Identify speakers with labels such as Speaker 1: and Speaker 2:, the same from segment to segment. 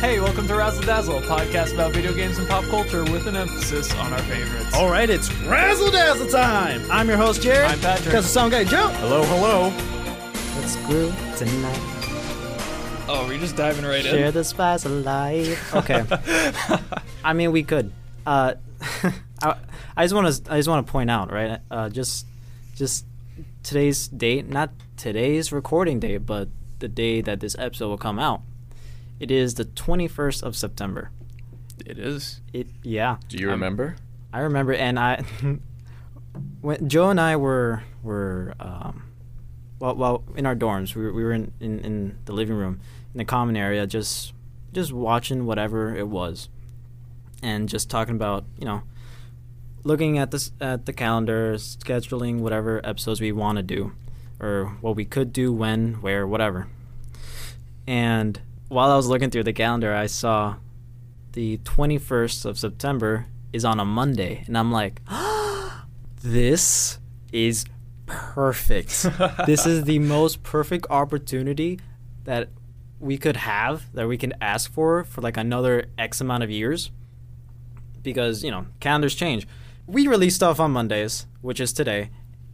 Speaker 1: Hey, welcome to Razzle Dazzle, a podcast about video games and pop culture with an emphasis on our favorites.
Speaker 2: All right, it's Razzle Dazzle time. I'm your host, Jared.
Speaker 1: I'm Patrick.
Speaker 2: That's the sound guy, Joe.
Speaker 1: Hello, hello.
Speaker 3: Let's groove tonight.
Speaker 1: Oh, we're just diving right in.
Speaker 3: Share
Speaker 1: in.
Speaker 3: the spice of life. Okay. I mean, we could. Uh, I, I just want to. I just want to point out, right? Uh, just, just today's date, not today's recording date, but the day that this episode will come out. It is the 21st of September.
Speaker 1: It is.
Speaker 3: It yeah.
Speaker 4: Do you
Speaker 1: I'm-
Speaker 4: remember?
Speaker 3: I remember, and I, when Joe and I were were, um, well, well, in our dorms, we were, we were in, in, in the living room, in the common area, just just watching whatever it was, and just talking about you know, looking at this at the calendar, scheduling whatever episodes we want to do, or what we could do, when, where, whatever. And while I was looking through the calendar, I saw the 21st of September is on a Monday. And I'm like, this is perfect. this is the most perfect opportunity that we could have, that we can ask for for like another X amount of years. Because, you know, calendars change. We release stuff on Mondays, which is today.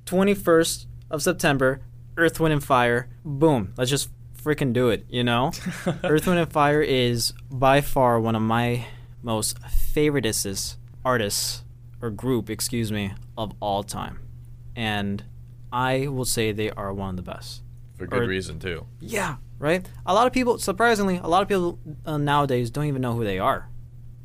Speaker 3: 21st of September, Earth, Wind, and Fire. Boom. Let's just freaking do it, you know? Earth, Wind, and Fire is by far one of my most favoriteest artists or group, excuse me, of all time. And I will say they are one of the best.
Speaker 4: For good
Speaker 3: Or-
Speaker 4: reason too.
Speaker 3: Yeah, right? A lot of people, surprisingly, a lot of people uh, nowadays don't even know who they are.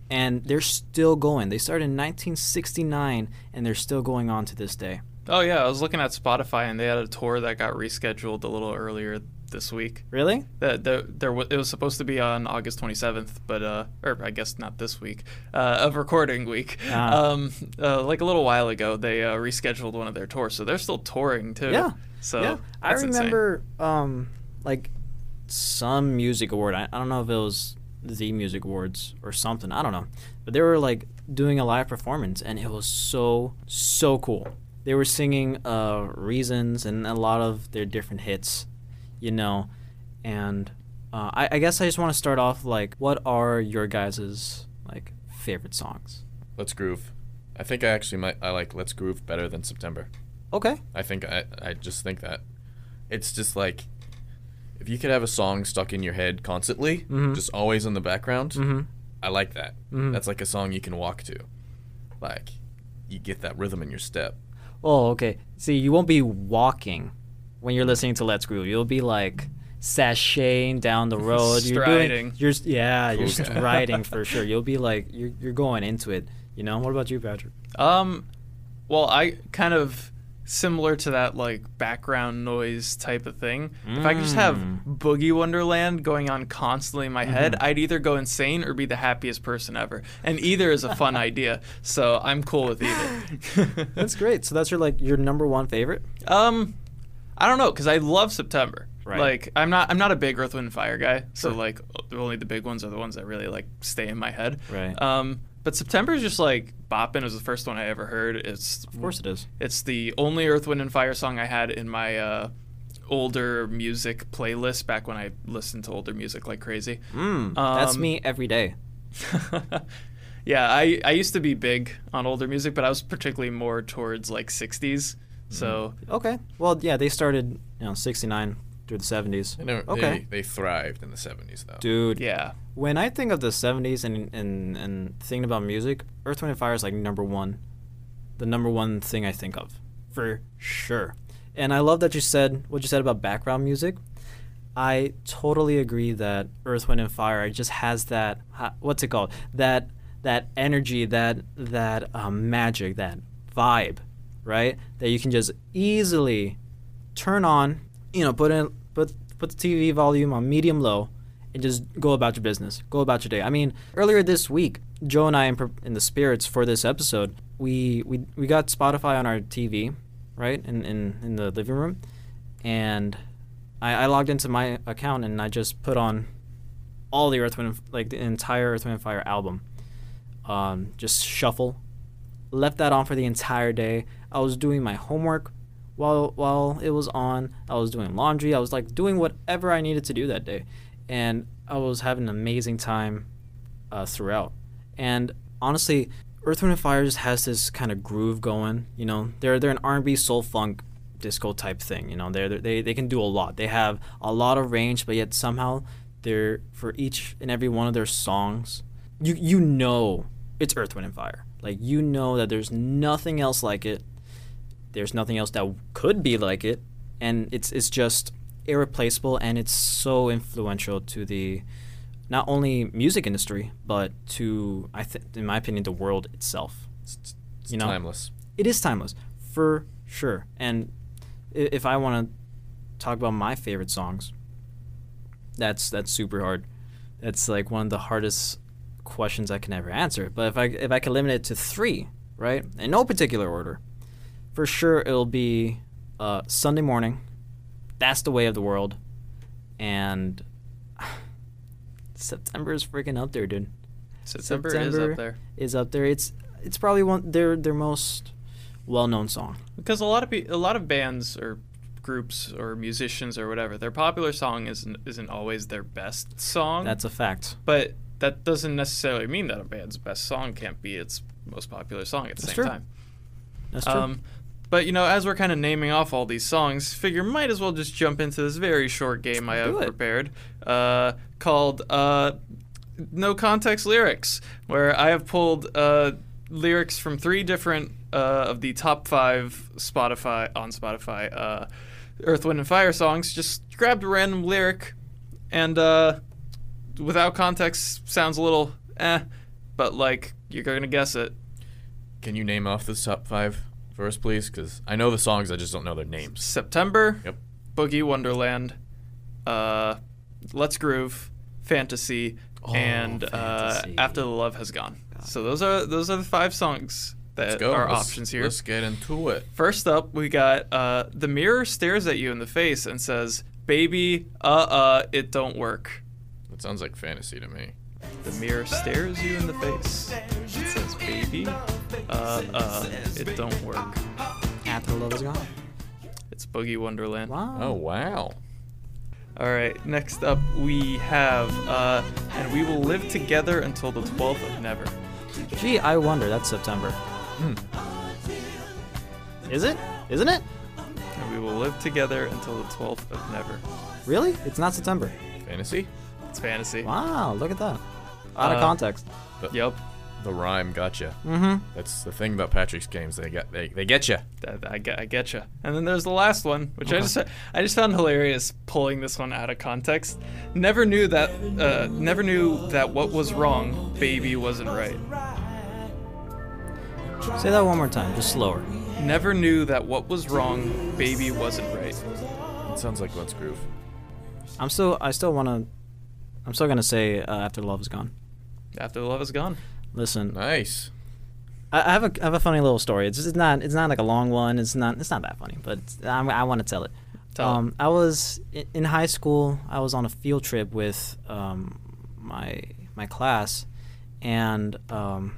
Speaker 3: And they're still going. They started in 1969 and they're still going on to this day.
Speaker 1: Oh yeah, I was looking at Spotify and they had a tour that got rescheduled a little earlier this week.
Speaker 3: Really?
Speaker 1: That there, there wa- it was supposed to be on August 27th, but uh, or I guess not this week, uh, of recording week.
Speaker 3: Ah.
Speaker 1: Um, uh, like a little while ago, they uh, rescheduled one of their tours, so they're still touring too.
Speaker 3: Yeah.
Speaker 1: So
Speaker 3: yeah. I remember um like some music award. I, I don't know if it was the music awards or something. I don't know. But they were like doing a live performance and it was so so cool. They were singing uh Reasons and a lot of their different hits, you know. And uh, I, I guess I just want to start off like what are your guys' like favorite songs?
Speaker 4: Let's groove. I think I actually might. I like Let's Groove better than September.
Speaker 3: Okay.
Speaker 4: I think I. I just think that. It's just like, if you could have a song stuck in your head constantly,
Speaker 3: Mhm.
Speaker 4: just always in the background.
Speaker 3: Mhm.
Speaker 4: I like that.
Speaker 3: Mhm.
Speaker 4: That's like a song you can walk to. Like, you get that rhythm in your step.
Speaker 3: Oh, okay. See, you won't be walking when you're listening to Let's Groove. You'll be like sashaying down the road. You're doing,
Speaker 1: Striding.
Speaker 3: you're s- yeah, you're
Speaker 4: Okay.
Speaker 3: striding for sure. You'll be like you're you're going into it. You know. What about you, Patrick?
Speaker 1: Um, well, I kind of similar to that like background noise type of thing. If I could just have
Speaker 3: Mm.
Speaker 1: Boogie Wonderland going on constantly in my head,
Speaker 3: Mm-hmm.
Speaker 1: I'd either go insane or be the happiest person ever. And either is a fun idea, so I'm cool with either.
Speaker 3: That's great. So that's your like your number one favorite.
Speaker 1: Um, I don't know because I love September.
Speaker 3: Right.
Speaker 1: Like I'm not I'm not a big Earth Wind and Fire guy, so
Speaker 3: Sure.
Speaker 1: like only the big ones are the ones that really like stay in my head.
Speaker 3: Right.
Speaker 1: Um, but September is just like bopping Is the first one I ever heard. It's
Speaker 3: Of course it is.
Speaker 1: it's the only Earth Wind and Fire song I had in my uh, older music playlist back when I listened to older music like crazy.
Speaker 3: Mm, that's
Speaker 1: Um,
Speaker 3: me every day.
Speaker 1: yeah, I, I used to be big on older music, but I was particularly more towards like 60s. So
Speaker 3: Okay. Well, yeah, they started you know '69 through the '70s.
Speaker 4: I know
Speaker 3: Okay.
Speaker 4: they, they thrived in the 70s, though.
Speaker 3: Dude,
Speaker 1: yeah,
Speaker 3: when I think of the '70s and and and thinking about music, Earth, Wind, and Fire is like number one, the number one thing I think of, for sure. And I love that you said what you said about background music. I totally agree that Earth, Wind, and Fire just has that what's it called that that energy, that that um, magic, that vibe, right? That you can just easily turn on, you know, put in put put the TV volume on medium low, and just go about your business, go about your day. I mean, earlier this week, Joe and I, in, in the spirits for this episode, we we we got Spotify on our TV, right, in in, in the living room, and I, I logged into my account and I just put on all the Earth Wind, like the entire Earth Wind Fire album, um, just shuffle. Left that on for the entire day. I was doing my homework while while it was on. I was doing laundry. I was like doing whatever I needed to do that day, and I was having an amazing time uh, throughout. And honestly, Earth, Wind, and Fire just has this kind of groove going. You know, they're they're an R&B soul funk disco type thing. You know, they're, they're they they can do a lot. They have a lot of range, but yet somehow they're for each and every one of their songs, you you know it's Earth, Wind, and Fire. Like you know that there's nothing else like it. There's nothing else that could be like it, and it's it's just irreplaceable, and it's so influential to the not only music industry but to I think in my opinion the world itself.
Speaker 4: It's, it's
Speaker 3: You know?
Speaker 4: timeless.
Speaker 3: It is timeless for sure. And if I want to talk about my favorite songs, that's that's super hard. That's like one of the hardest questions I can ever answer. But if I if I can limit it to three, right, in no particular order, for sure it'll be uh, Sunday morning. That's the way of the world, and September is freaking up there, dude
Speaker 1: September, is
Speaker 3: September.
Speaker 1: up there
Speaker 3: is up there. It's it's probably one their their most well known song.
Speaker 1: because a lot of pe- a lot of bands or groups or musicians or whatever, their popular song isn't isn't always their best song.
Speaker 3: That's a fact.
Speaker 1: but that doesn't necessarily mean that a band's best song can't be its most popular song at the
Speaker 3: That's
Speaker 1: same
Speaker 3: true.
Speaker 1: time.
Speaker 3: That's true.
Speaker 1: Um, but you know, as we're kind of naming off all these songs, figure might as well just jump into this very short game I have prepared, uh, called uh, No Context Lyrics, where I have pulled uh, lyrics from three different uh, of the top five Spotify on Spotify uh, Earth, Wind, and Fire songs. Just grabbed a random lyric, and uh, without context, sounds a little eh, but like you're gonna guess it.
Speaker 4: Can you name off the top five for us, please? Because I know the songs, I just don't know their names.
Speaker 1: September,
Speaker 4: Yep.
Speaker 1: Boogie Wonderland, uh, Let's Groove, Fantasy,
Speaker 3: Oh,
Speaker 1: and uh, After the Love Has Gone. So those are those are the five songs
Speaker 4: Let's
Speaker 1: that
Speaker 4: go.
Speaker 1: are
Speaker 4: Let's-
Speaker 1: options here.
Speaker 4: Let's get into it.
Speaker 1: First up, we got uh, the mirror stares at you in the face and says, "Baby, uh, uh, it don't work."
Speaker 4: That sounds like fantasy to me.
Speaker 1: The mirror stares you in the face. It says, "Baby, uh, uh, it don't work."
Speaker 3: After the love is gone.
Speaker 1: It's Boogie Wonderland.
Speaker 3: Wow.
Speaker 4: Oh wow.
Speaker 1: All right, next up we have, uh, and we will live together until the 12th of never.
Speaker 3: Gee, I wonder. That's September. Is it? Isn't it?
Speaker 1: And we will live together until the 12th of never.
Speaker 3: Really? It's not September.
Speaker 4: Fantasy?
Speaker 1: It's fantasy.
Speaker 3: Wow, look at that. Out of
Speaker 1: Uh,
Speaker 3: context.
Speaker 1: Yep,
Speaker 4: The rhyme gotcha.
Speaker 3: Mm-hmm.
Speaker 4: That's the thing about Patrick's games. They get they, they get you.
Speaker 1: that, I, get, I get you. And then there's the last one, which I just I just found hilarious pulling this one out of context. Never knew that uh, never knew that what was wrong, baby wasn't right.
Speaker 3: Say that one more time, just slower.
Speaker 1: Never knew that what was wrong, baby wasn't right.
Speaker 4: It sounds like Let's Groove.
Speaker 3: I'm still. I still want to. I'm still gonna say uh, after the love is gone.
Speaker 1: After the love is gone.
Speaker 3: Listen,
Speaker 4: Nice.
Speaker 3: I, I have a I have a funny little story. It's it's not it's not like a long one. It's not it's not that funny, but it's- I, I want to tell it.
Speaker 1: Tell it.
Speaker 3: um, I was i- in high school. I was on a field trip with um, my my class, and um,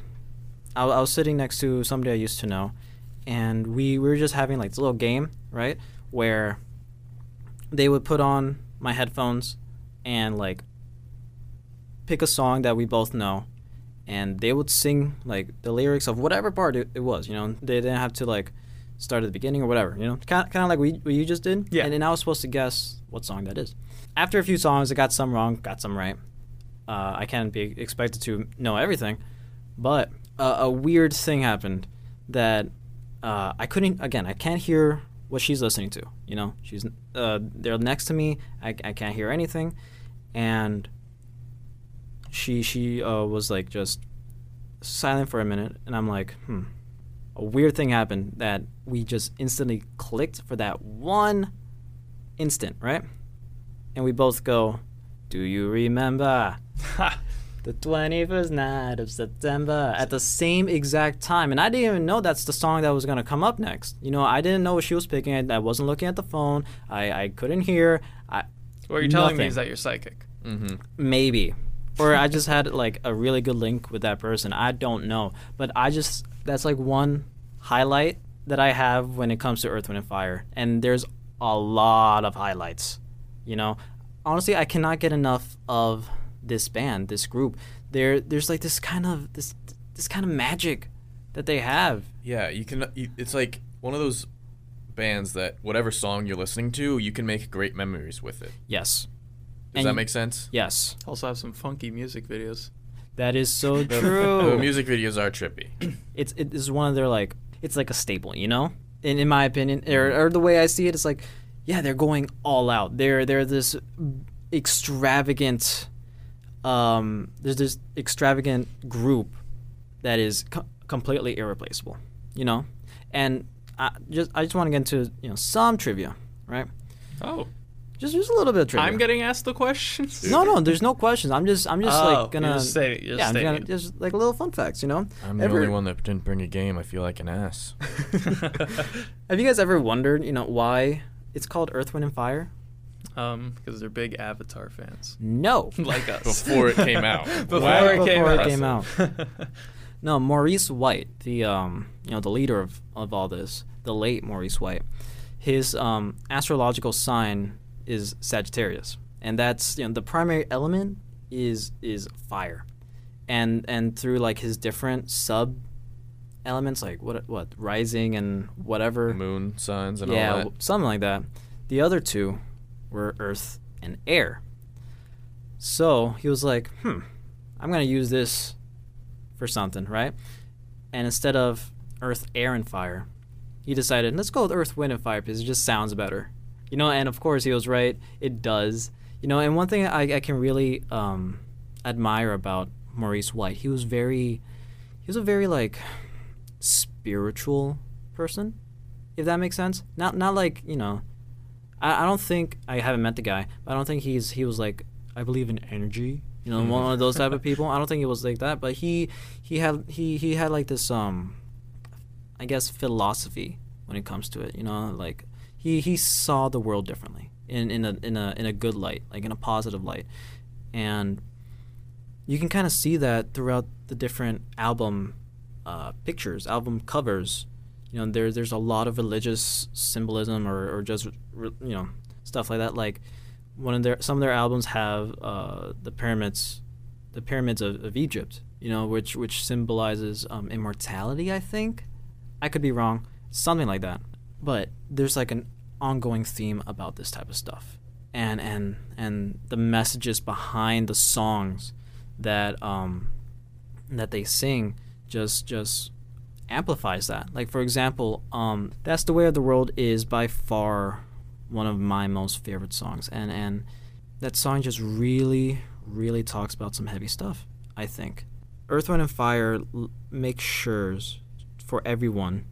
Speaker 3: I, I was sitting next to somebody I used to know, and we, we were just having like this little game, right, where they would put on my headphones and like pick a song that we both know and they would sing like the lyrics of whatever part it, it was you know? They didn't have to like start at the beginning or whatever you know? Kind of like we, what you just did?
Speaker 1: Yeah.
Speaker 3: and then i was supposed to guess what song that is. After a few songs i got some wrong got some right. Uh, i can't be expected to know everything but uh, a weird thing happened that uh, i couldn't again i can't hear what she's listening to you know? She's uh, they're next to me I, I can't hear anything and she she uh, was like just silent for a minute and i'm like hmm a weird thing happened that we just instantly clicked for that one instant right? And we both go do you remember? The 21st night of september at the same exact time and i didn't even know that's the song that was going to come up next. You know i didn't know what she was picking. I, I wasn't looking at the phone. I, I couldn't hear. I,
Speaker 1: What you're telling me is that you're psychic.
Speaker 4: Mm-hmm.
Speaker 3: maybe or i just had like a really good link with that person i don't know but i just that's like one highlight that i have when it comes to earth wind and fire and there's a lot of highlights you know honestly, I cannot get enough of this band, this group. There, there's like this kind of this this kind of magic that they have.
Speaker 4: Yeah, you can. You, it's like one of those bands that whatever song you're listening to, you can make great memories with it.
Speaker 3: Yes.
Speaker 4: Does
Speaker 3: And-
Speaker 4: that make sense?
Speaker 3: Yes,
Speaker 1: Also have some funky music videos.
Speaker 3: that is so
Speaker 4: The
Speaker 3: true.
Speaker 4: music videos are trippy.
Speaker 3: it's it is one of their like it's like a staple, you know. In in my opinion, or, or the way I see it, it's like, yeah, they're going all out. They're they're this extravagant, um, there's this extravagant group that is co- completely irreplaceable, you know. And I just I just want to get into you know some trivia, right?
Speaker 1: Oh,
Speaker 3: Just just a little bit of trivia.
Speaker 1: I'm getting asked the questions.
Speaker 3: no, no, there's no questions. I'm just I'm just
Speaker 1: Oh,
Speaker 3: like
Speaker 1: you're
Speaker 3: gonna
Speaker 1: just stating- you're
Speaker 3: yeah, I'm
Speaker 1: stating.
Speaker 3: gonna, just like little fun facts, you know.
Speaker 4: I'm the
Speaker 3: Ever-
Speaker 4: only one that didn't bring a game. I feel like an ass.
Speaker 3: Have you guys ever wondered, you know, why it's called Earth, Wind, and Fire?
Speaker 1: Um, because they're big Avatar fans,
Speaker 3: No.
Speaker 1: like us.
Speaker 4: Before it came out.
Speaker 1: Before
Speaker 4: Wow.
Speaker 1: it came
Speaker 3: Before
Speaker 1: out.
Speaker 3: it came out. No, Maurice White, the um, you know, the leader of, of all this, the late Maurice White, his um, astrological sign is Sagittarius, and that's you know the primary element is is fire, and and through like his different sub elements like what what rising and whatever
Speaker 4: Moon signs and
Speaker 3: yeah,
Speaker 4: all
Speaker 3: something like that. The other two were earth and air. So he was like, hmm, I'm going to use this for something, right? And instead of earth, air, and fire, he decided, let's go with earth, wind, and fire because it just sounds better. You know, and of course he was right. It does. You know, and one thing I, I can really um, admire about Maurice White, he was very, he was a very like spiritual person if that makes sense. Not not like you know, I, I don't think I haven't met the guy, but I don't think he's he was like I believe in energy. You know, one of those type of people. I don't think he was like that, but he he had he he had like this um, I guess philosophy when it comes to it. You know, like he he saw the world differently in in a in a in a good light, like in a positive light, and you can kind of see that throughout the different album uh, pictures, album covers. You know there there's a lot of religious symbolism or, or just you know stuff like that. Like one of their some of their albums have uh, the pyramids the pyramids of, of Egypt you know which which symbolizes um, immortality I think. I could be wrong. Something like that but there's like an ongoing theme about this type of stuff and and and the messages behind the songs that um that they sing just just amplifies that. Like for example, um, "That's the Way of the World" is by far one of my most favorite songs, and and that song just really, really talks about some heavy stuff. I think Earth, Wind, and Fire l- make sure for everyone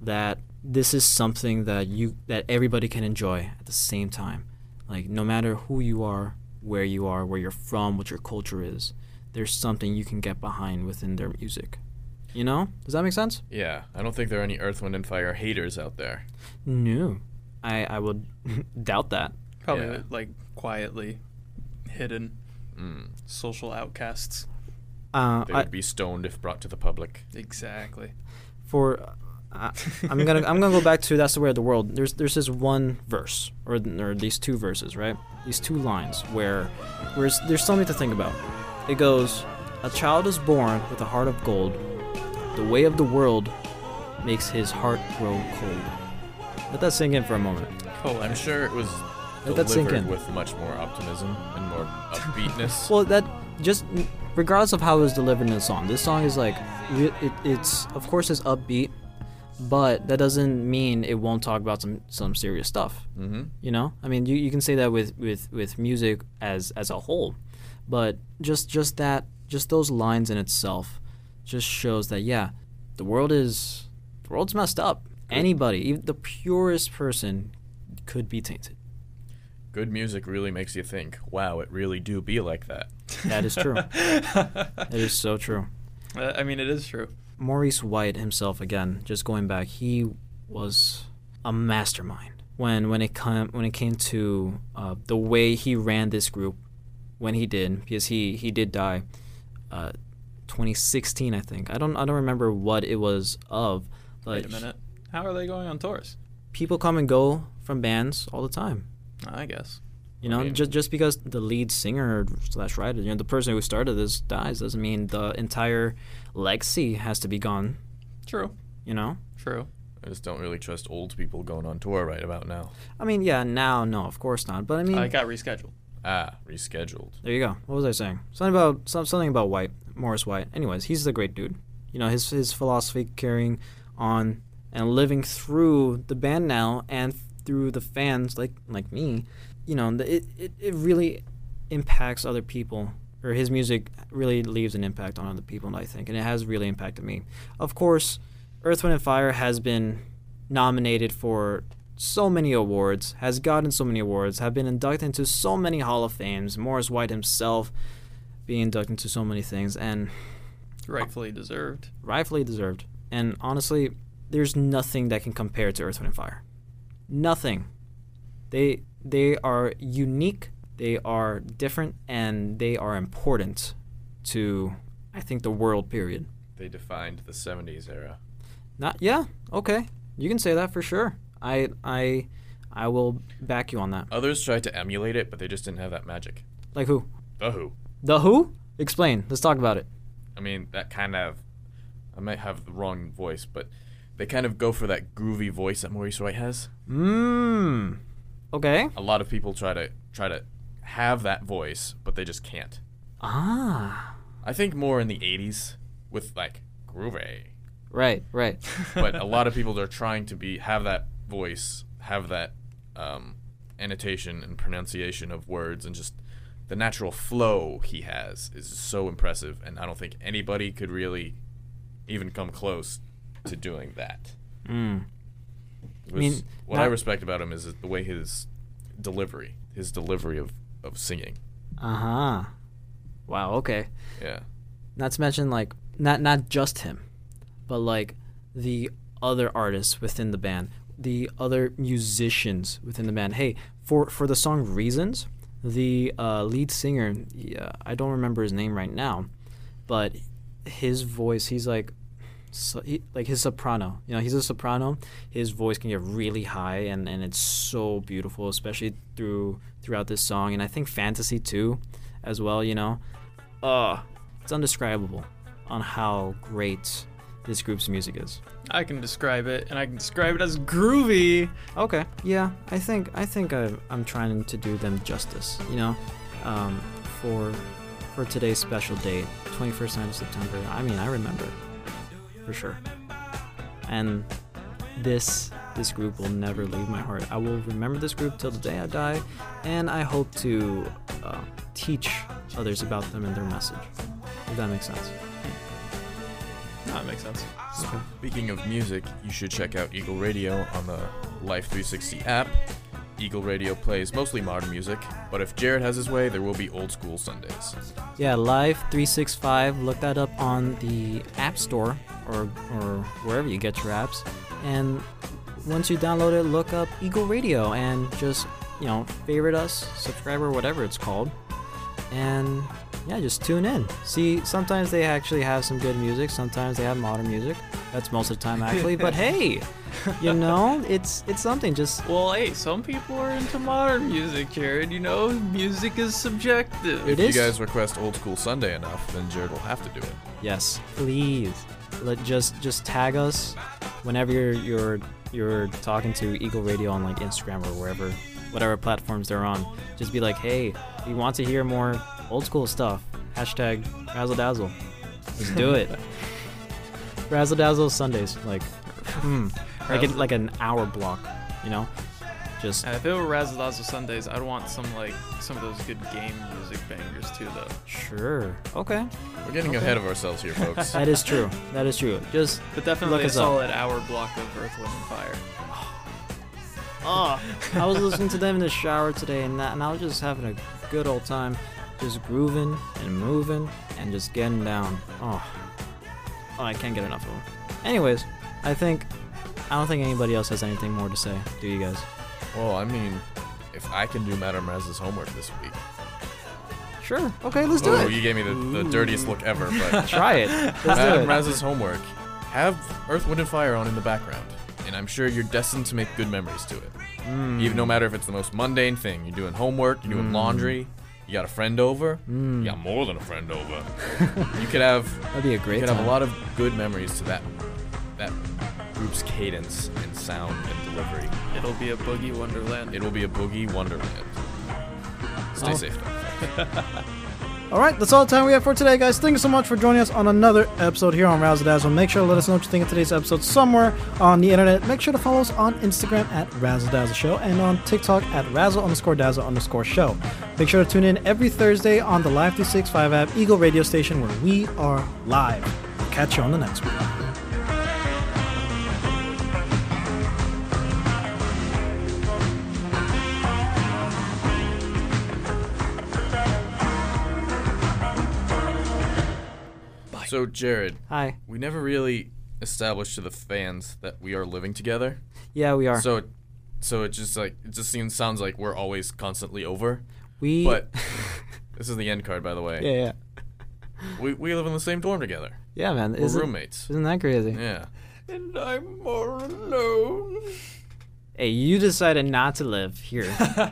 Speaker 3: that this is something that you that everybody can enjoy at the same time. Like no matter who you are, where you are, where you're from, what your culture is, there's something you can get behind within their music. You know? Does that make sense?
Speaker 4: Yeah, I don't think there are any Earth, Wind, and Fire haters out there.
Speaker 3: No. I I would doubt that.
Speaker 1: Probably
Speaker 4: Yeah.
Speaker 1: like quietly hidden
Speaker 4: Mm.
Speaker 1: social outcasts.
Speaker 3: Uh,
Speaker 4: They
Speaker 3: I,
Speaker 4: would be stoned if brought to the public.
Speaker 1: Exactly.
Speaker 3: for uh, I'm gonna I'm gonna go back to that's the way of the world. There's there's this one verse or or these two verses, right? These two lines where where there's something to think about. It goes, "A child is born with a heart of gold. The way of the world makes his heart grow cold." Let that sink in for a moment.
Speaker 4: Oh, I'm sure it was
Speaker 3: Let that sink
Speaker 4: delivered
Speaker 3: in.
Speaker 4: with much more optimism and more upbeatness.
Speaker 3: Well, that just regardless of how it was delivered in the song, this song is like it, it's of course it's upbeat, but that doesn't mean it won't talk about some some serious stuff.
Speaker 4: mm-hmm.
Speaker 3: You know, I mean, you, you can say that with, with, with music as as a whole, but just just that just those lines in itself just shows that yeah, the world is the world's messed up. Anybody, even the purest person, could be tainted.
Speaker 4: Good music really makes you think, wow, it really do be like that.
Speaker 3: That is true. that is so true.
Speaker 1: Uh, I mean, it is true.
Speaker 3: Maurice White himself again, just going back, he was a mastermind when when it come when it came to uh, the way he ran this group when he did because he he did die uh, 2016 I think I don't I don't remember what it was of but
Speaker 1: Wait a minute. How are they going on tours?
Speaker 3: people come and go from bands all the time
Speaker 1: I guess.
Speaker 3: You know,
Speaker 4: mean-
Speaker 3: just just because the lead singer slash writer, you know, the person who started this dies doesn't mean the entire legacy has to be gone.
Speaker 1: True.
Speaker 3: You know,
Speaker 1: True.
Speaker 4: I just don't really trust old people going on tour right about now.
Speaker 3: I mean, yeah, now no, of course not. But I mean,
Speaker 1: I got rescheduled.
Speaker 4: Ah, rescheduled.
Speaker 3: there you go. What was I saying? Something about some, something about White, Maurice White. Anyways, he's a great dude. You know, his his philosophy carrying on and living through the band now and through the fans like like me. You know, it it, it really impacts other people. Or his music really leaves an impact on other people, I think, and it has really impacted me. Of course, Earth, Wind, and Fire has been nominated for so many awards, has gotten so many awards, have been inducted into so many Hall of Fames. Maurice White himself being inducted into so many things, and
Speaker 1: Rightfully deserved.
Speaker 3: rightfully deserved. And honestly, there's nothing that can compare to Earth, Wind, and Fire. Nothing. They they are unique. They are different, and they are important to, I think, the world. Period.
Speaker 4: They defined the 70s era.
Speaker 3: Not yeah. Okay, you can say that for sure. I I I will back you on that.
Speaker 4: Others tried to emulate it, but they just didn't have that magic.
Speaker 3: Like who?
Speaker 4: The Who.
Speaker 3: The Who? Explain. Let's talk about it.
Speaker 4: I mean, that kind of. I might have the wrong voice, but they kind of go for that groovy voice that Maurice White has.
Speaker 3: Mmm. Okay.
Speaker 4: A lot of people try to try to have that voice, but they just can't.
Speaker 3: Ah.
Speaker 4: I think more in the 80s with like groovy.
Speaker 3: Right. Right.
Speaker 4: But a lot of people are trying to be have that voice, have that um, annotation and pronunciation of words, and just the natural flow he has is so impressive. And I don't think anybody could really even come close to doing that.
Speaker 3: Mm. I mean,
Speaker 4: what I respect about him is the way his delivery, his delivery of, of singing.
Speaker 3: Uh huh. Wow. Okay.
Speaker 4: Yeah.
Speaker 3: Not to mention like not not just him, but like the other artists within the band, the other musicians within the band. Hey, for for the song "Reasons," the uh, lead singer, yeah, I don't remember his name right now, but his voice, he's like. So he, like his soprano, you know, he's a soprano. His voice can get really high, and, and it's so beautiful, especially through throughout this song. And I think fantasy too, as well. You know, uh, it's undescribable on how great this group's music is.
Speaker 1: I can describe it, and I can describe it as groovy.
Speaker 3: Okay. Yeah, I think I think I, I'm trying to do them justice. You know, um, for for today's special date, 21st night of September. I mean, I remember for sure. And this this group will never leave my heart. I will remember this group till the day I die, and I hope to uh, teach others about them and their message. If that makes sense.
Speaker 1: No, that makes sense. Okay.
Speaker 4: Speaking of music, you should check out Eagle Radio on the Life 360 app. Eagle Radio plays mostly modern music, but if Jared has his way, there will be old school Sundays.
Speaker 3: Yeah, Live 365. Look that up on the App Store or or wherever you get your apps. And once you download it, look up Eagle Radio and just you know favorite us, subscribe or whatever it's called. And yeah, just tune in. See, sometimes they actually have some good music. Sometimes they have modern music. That's most of the time actually. but hey, you know, it's it's something. Just
Speaker 1: Well, hey, some people are into modern music, Jared. You know, music is subjective.
Speaker 3: It
Speaker 4: if
Speaker 3: is-
Speaker 4: you guys request old school Sunday enough, then Jared will have to do it.
Speaker 3: Yes, please. Let just just tag us whenever you're you're you're talking to Eagle Radio on like Instagram or wherever, whatever platforms they're on. Just be like, hey, we want to hear more old school stuff. Hashtag Razzle Dazzle. Let's do it. Razzle Dazzle Sundays, like, hmm, like it, like an hour block, you know, just
Speaker 1: And if it were Razzle Dazzle Sundays, I'd want some like some of those good game music bangers too, though.
Speaker 3: sure. Okay,
Speaker 4: We're getting ahead of ourselves here, folks.
Speaker 3: that is true. That is true. Just
Speaker 1: But definitely
Speaker 3: Look
Speaker 1: a
Speaker 3: us up.
Speaker 1: solid hour block of Earth, Wind, and Fire.
Speaker 3: Oh, I was listening to them in the shower today, and that, and I was just having a good old time, just grooving and moving and just getting down. Oh, oh, I can't get enough of them. Anyways, I think I don't think anybody else has anything more to say. Do you guys?
Speaker 4: Well, I mean, if I can do Madame Raz's homework this week.
Speaker 3: Sure. Okay, let's do
Speaker 4: Oh,
Speaker 3: it.
Speaker 4: you gave me the, the dirtiest look ever, but
Speaker 3: Try it. Let's do
Speaker 4: Madame
Speaker 3: it.
Speaker 4: Raz's homework. Have Earth, Wind, and Fire on in the background, and I'm sure you're destined to make good memories to it. Hmm. Even no matter if it's the most mundane thing, you're doing homework, you're doing hmm. laundry, you got a friend over, hmm. you got more than a friend over. you could have
Speaker 5: That'd be a great
Speaker 4: you could
Speaker 5: time.
Speaker 4: have a lot of good memories to that that group's cadence and sound and delivery.
Speaker 1: It'll be a boogie wonderland.
Speaker 4: It will be a boogie wonderland. Stay
Speaker 5: Oh.
Speaker 4: safe though.
Speaker 3: All right, that's all the time we have for today, guys. Thank you so much for joining us on another episode here on Razzle Dazzle. Make sure to let us know what you think of today's episode somewhere on the internet. Make sure to follow us on Instagram at Razzle Dazzle Show and on TikTok at Razzle underscore Dazzle underscore Show. Make sure to tune in every Thursday on the Live 365 app, Eagle Radio Station, where we are live. Catch you on the next one.
Speaker 4: So Jared,
Speaker 5: Hi.
Speaker 4: we never really established to the fans that we are living together.
Speaker 5: Yeah, we are.
Speaker 4: So it, so it just like it just seems sounds like we're always constantly over.
Speaker 5: we.
Speaker 4: But this is the end card by the way.
Speaker 5: yeah, yeah,
Speaker 4: We we live in the same dorm together.
Speaker 5: yeah, man.
Speaker 4: We're
Speaker 5: Isn't,
Speaker 4: roommates.
Speaker 5: isn't that crazy?
Speaker 4: Yeah.
Speaker 1: and I'm more alone.
Speaker 5: Hey, you decided not to live here.